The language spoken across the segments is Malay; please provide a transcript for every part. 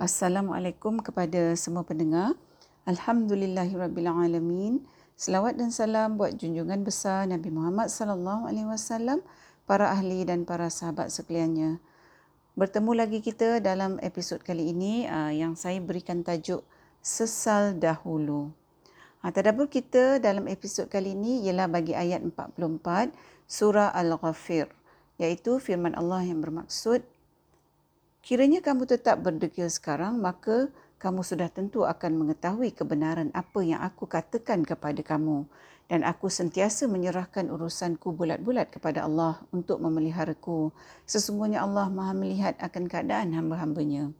Assalamualaikum kepada semua pendengar. Alhamdulillahirabbilalamin. Selawat dan salam buat junjungan besar Nabi Muhammad sallallahu alaihi wasallam, para ahli dan para sahabat sekaliannya. Bertemu lagi kita dalam episod kali ini uh, yang saya berikan tajuk Sesal Dahulu. Uh, tadabbur kita dalam episod kali ini ialah bagi ayat 44 surah Al-Ghafir iaitu firman Allah yang bermaksud Kiranya kamu tetap berdegil sekarang, maka kamu sudah tentu akan mengetahui kebenaran apa yang aku katakan kepada kamu. Dan aku sentiasa menyerahkan urusanku bulat-bulat kepada Allah untuk memeliharaku. Sesungguhnya Allah maha melihat akan keadaan hamba-hambanya.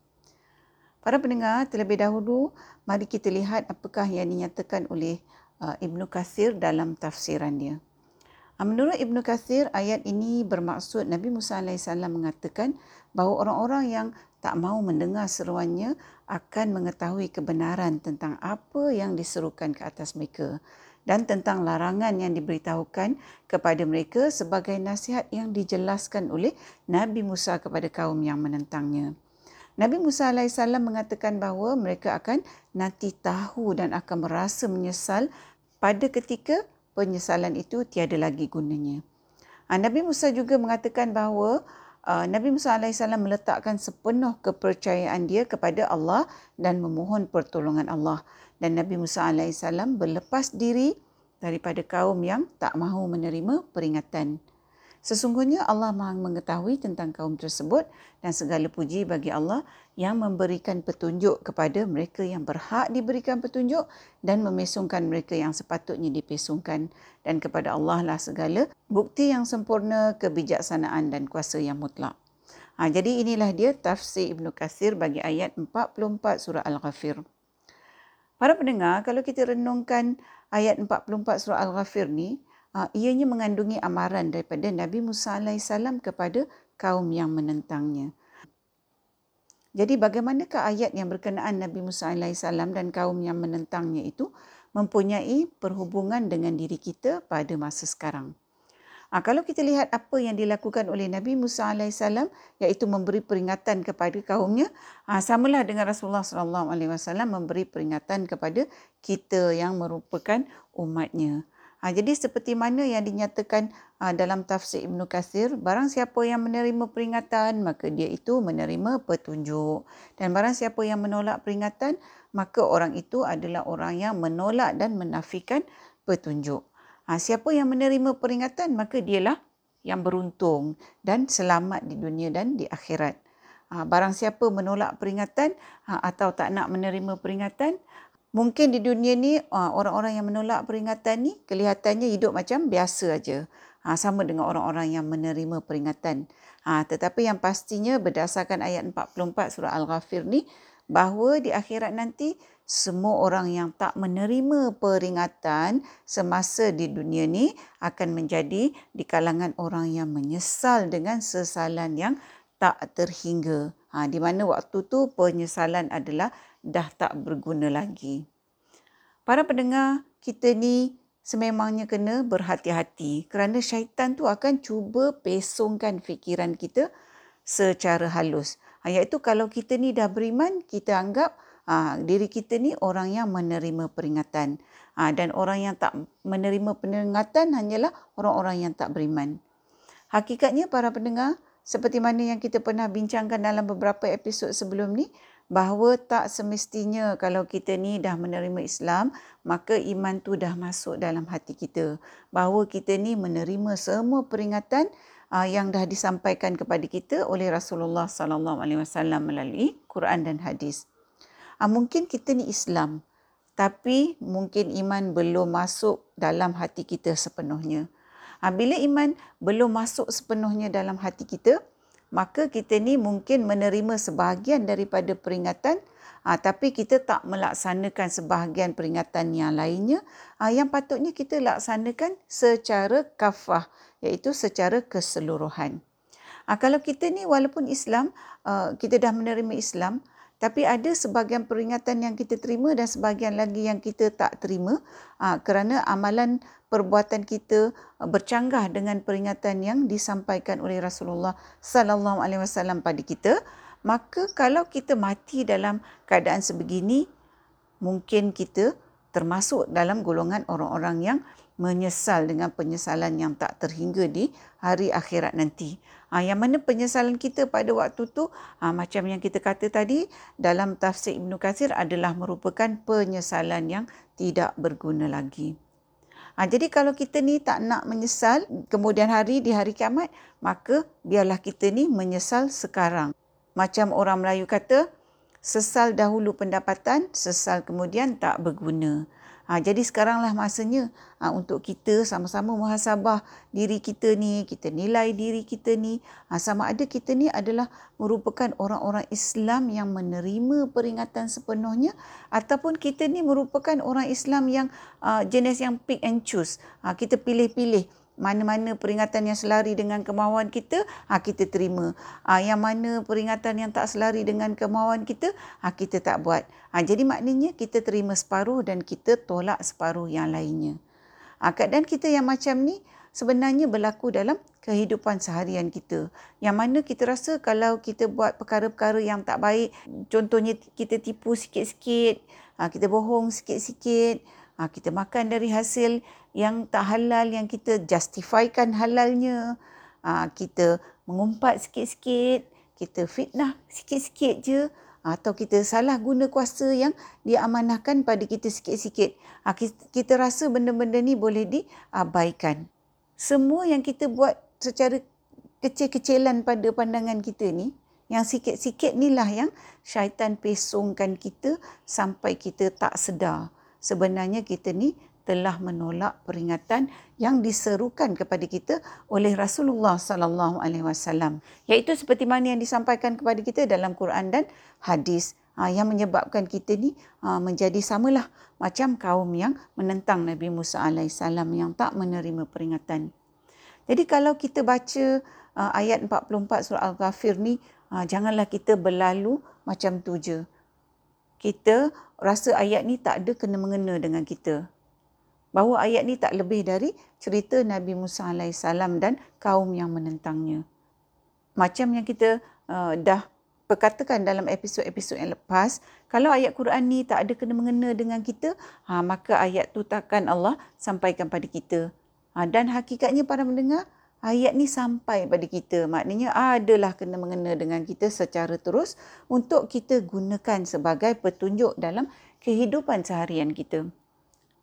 Para pendengar, terlebih dahulu, mari kita lihat apakah yang dinyatakan oleh uh, Ibn Kathir dalam tafsirannya. Ah, menurut Ibn Kathir, ayat ini bermaksud Nabi Musa AS mengatakan bahawa orang-orang yang tak mahu mendengar seruannya akan mengetahui kebenaran tentang apa yang diserukan ke atas mereka dan tentang larangan yang diberitahukan kepada mereka sebagai nasihat yang dijelaskan oleh Nabi Musa kepada kaum yang menentangnya. Nabi Musa AS mengatakan bahawa mereka akan nanti tahu dan akan merasa menyesal pada ketika penyesalan itu tiada lagi gunanya. Ah, Nabi Musa juga mengatakan bahawa ah, Nabi Musa AS meletakkan sepenuh kepercayaan dia kepada Allah dan memohon pertolongan Allah. Dan Nabi Musa AS berlepas diri daripada kaum yang tak mahu menerima peringatan. Sesungguhnya Allah Maha mengetahui tentang kaum tersebut dan segala puji bagi Allah yang memberikan petunjuk kepada mereka yang berhak diberikan petunjuk dan memesongkan mereka yang sepatutnya dipesongkan dan kepada Allah lah segala bukti yang sempurna kebijaksanaan dan kuasa yang mutlak. Ha, jadi inilah dia tafsir Ibn Kathir bagi ayat 44 surah Al-Ghafir. Para pendengar, kalau kita renungkan ayat 44 surah Al-Ghafir ni, ianya mengandungi amaran daripada Nabi Musa AS kepada kaum yang menentangnya. Jadi bagaimanakah ayat yang berkenaan Nabi Musa AS dan kaum yang menentangnya itu mempunyai perhubungan dengan diri kita pada masa sekarang? Ha, kalau kita lihat apa yang dilakukan oleh Nabi Musa AS iaitu memberi peringatan kepada kaumnya, ha, samalah dengan Rasulullah SAW memberi peringatan kepada kita yang merupakan umatnya. Ha, jadi seperti mana yang dinyatakan ha, dalam tafsir Ibn Qasir, barang siapa yang menerima peringatan, maka dia itu menerima petunjuk. Dan barang siapa yang menolak peringatan, maka orang itu adalah orang yang menolak dan menafikan petunjuk. Ha, siapa yang menerima peringatan, maka dialah yang beruntung dan selamat di dunia dan di akhirat. Ha, barang siapa menolak peringatan ha, atau tak nak menerima peringatan, mungkin di dunia ni ah, orang-orang yang menolak peringatan ni kelihatannya hidup macam biasa aja. Ha, sama dengan orang-orang yang menerima peringatan. Ha, tetapi yang pastinya berdasarkan ayat 44 surah Al-Ghafir ni bahawa di akhirat nanti semua orang yang tak menerima peringatan semasa di dunia ni akan menjadi di kalangan orang yang menyesal dengan sesalan yang tak terhingga. Ha, di mana waktu tu penyesalan adalah dah tak berguna lagi. Para pendengar, kita ni sememangnya kena berhati-hati kerana syaitan tu akan cuba pesongkan fikiran kita secara halus. Ha, iaitu kalau kita ni dah beriman, kita anggap ha, diri kita ni orang yang menerima peringatan. Ha, dan orang yang tak menerima peringatan hanyalah orang-orang yang tak beriman. Hakikatnya para pendengar, seperti mana yang kita pernah bincangkan dalam beberapa episod sebelum ni, bahawa tak semestinya kalau kita ni dah menerima Islam maka iman tu dah masuk dalam hati kita bahawa kita ni menerima semua peringatan uh, yang dah disampaikan kepada kita oleh Rasulullah sallallahu alaihi wasallam melalui Quran dan hadis. Uh, mungkin kita ni Islam tapi mungkin iman belum masuk dalam hati kita sepenuhnya. Uh, bila iman belum masuk sepenuhnya dalam hati kita, maka kita ni mungkin menerima sebahagian daripada peringatan ha, tapi kita tak melaksanakan sebahagian peringatan yang lainnya ha, yang patutnya kita laksanakan secara kafah iaitu secara keseluruhan. Ha, kalau kita ni walaupun Islam, uh, kita dah menerima Islam tapi ada sebahagian peringatan yang kita terima dan sebahagian lagi yang kita tak terima uh, kerana amalan perbuatan kita uh, bercanggah dengan peringatan yang disampaikan oleh Rasulullah sallallahu alaihi wasallam pada kita Maka kalau kita mati dalam keadaan sebegini, mungkin kita termasuk dalam golongan orang-orang yang menyesal dengan penyesalan yang tak terhingga di hari akhirat nanti. Ha, yang mana penyesalan kita pada waktu tu ha, macam yang kita kata tadi dalam tafsir Ibn Kathir adalah merupakan penyesalan yang tidak berguna lagi. Ha, jadi kalau kita ni tak nak menyesal kemudian hari di hari kiamat, maka biarlah kita ni menyesal sekarang. Macam orang Melayu kata, sesal dahulu pendapatan, sesal kemudian tak berguna. Ha, jadi sekaranglah masanya ha, untuk kita sama-sama muhasabah diri kita ni, kita nilai diri kita ni. Ha, sama ada kita ni adalah merupakan orang-orang Islam yang menerima peringatan sepenuhnya ataupun kita ni merupakan orang Islam yang uh, jenis yang pick and choose. Ha, kita pilih-pilih mana-mana peringatan yang selari dengan kemahuan kita, ha, kita terima. Ha, yang mana peringatan yang tak selari dengan kemahuan kita, ha, kita tak buat. Ha, jadi maknanya kita terima separuh dan kita tolak separuh yang lainnya. Ha, keadaan kita yang macam ni sebenarnya berlaku dalam kehidupan seharian kita. Yang mana kita rasa kalau kita buat perkara-perkara yang tak baik, contohnya kita tipu sikit-sikit, ha, kita bohong sikit-sikit, ha, kita makan dari hasil yang tak halal yang kita justifikan halalnya. Ha, kita mengumpat sikit-sikit kita fitnah sikit-sikit je atau kita salah guna kuasa yang diamanahkan pada kita sikit-sikit. Ha, kita rasa benda-benda ni boleh diabaikan. Semua yang kita buat secara kecil-kecilan pada pandangan kita ni yang sikit-sikit inilah yang syaitan pesongkan kita sampai kita tak sedar sebenarnya kita ni telah menolak peringatan yang diserukan kepada kita oleh Rasulullah sallallahu alaihi wasallam iaitu seperti mana yang disampaikan kepada kita dalam Quran dan hadis ha, yang menyebabkan kita ni ha, menjadi samalah macam kaum yang menentang Nabi Musa alaihissalam yang tak menerima peringatan. Jadi kalau kita baca ha, ayat 44 surah Al-Ghafir ni janganlah kita berlalu macam tu je. Kita rasa ayat ni tak ada kena mengena dengan kita bahawa ayat ni tak lebih dari cerita Nabi Musa AS dan kaum yang menentangnya. Macam yang kita uh, dah perkatakan dalam episod-episod yang lepas, kalau ayat Quran ni tak ada kena mengena dengan kita, ha, maka ayat tu takkan Allah sampaikan pada kita. Ha, dan hakikatnya para mendengar, ayat ni sampai pada kita. Maknanya adalah kena mengena dengan kita secara terus untuk kita gunakan sebagai petunjuk dalam kehidupan seharian kita.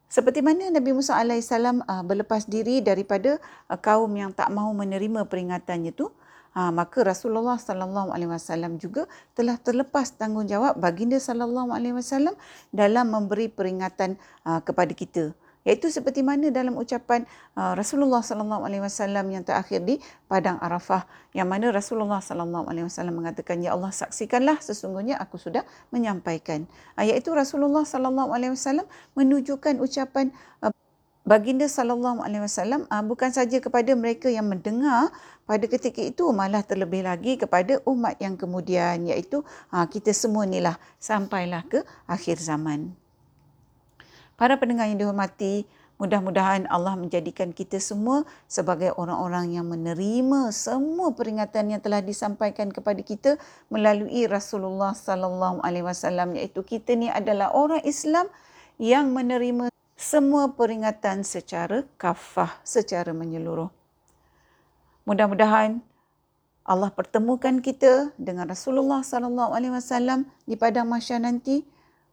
Seperti mana Nabi Musa AS uh, berlepas diri daripada uh, kaum yang tak mahu menerima peringatannya itu, uh, maka Rasulullah sallallahu alaihi wasallam juga telah terlepas tanggungjawab baginda sallallahu alaihi wasallam dalam memberi peringatan kepada kita iaitu seperti mana dalam ucapan uh, Rasulullah sallallahu alaihi wasallam yang terakhir di padang Arafah yang mana Rasulullah sallallahu alaihi wasallam mengatakan ya Allah saksikanlah sesungguhnya aku sudah menyampaikan uh, iaitu Rasulullah sallallahu alaihi wasallam menunjukkan ucapan uh, baginda sallallahu alaihi wasallam bukan saja kepada mereka yang mendengar pada ketika itu malah terlebih lagi kepada umat yang kemudian iaitu kita semua inilah sampailah ke akhir zaman. Para pendengar yang dihormati, mudah-mudahan Allah menjadikan kita semua sebagai orang-orang yang menerima semua peringatan yang telah disampaikan kepada kita melalui Rasulullah sallallahu alaihi wasallam iaitu kita ni adalah orang Islam yang menerima semua peringatan secara kafah, secara menyeluruh. Mudah-mudahan Allah pertemukan kita dengan Rasulullah sallallahu alaihi wasallam di padang mahsyar nanti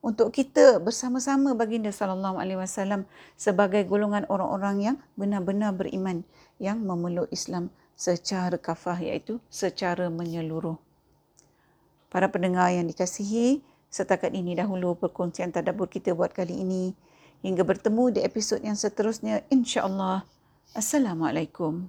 untuk kita bersama-sama baginda sallallahu alaihi wasallam sebagai golongan orang-orang yang benar-benar beriman yang memeluk Islam secara kafah iaitu secara menyeluruh. Para pendengar yang dikasihi, setakat ini dahulu perkongsian tadabbur kita buat kali ini. Hingga bertemu di episod yang seterusnya insya-Allah. Assalamualaikum.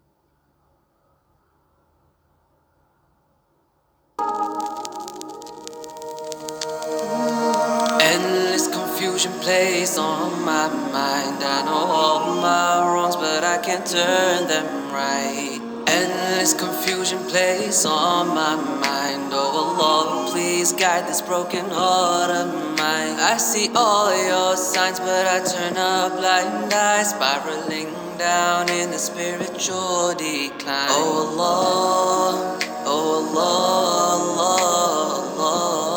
Place on my mind. I know all my wrongs, but I can't turn them right. Endless confusion plays on my mind. Oh Lord, please guide this broken heart of mine. I see all your signs, but I turn a blind eye, spiraling down in the spiritual decline. Oh Lord, oh Lord, Lord.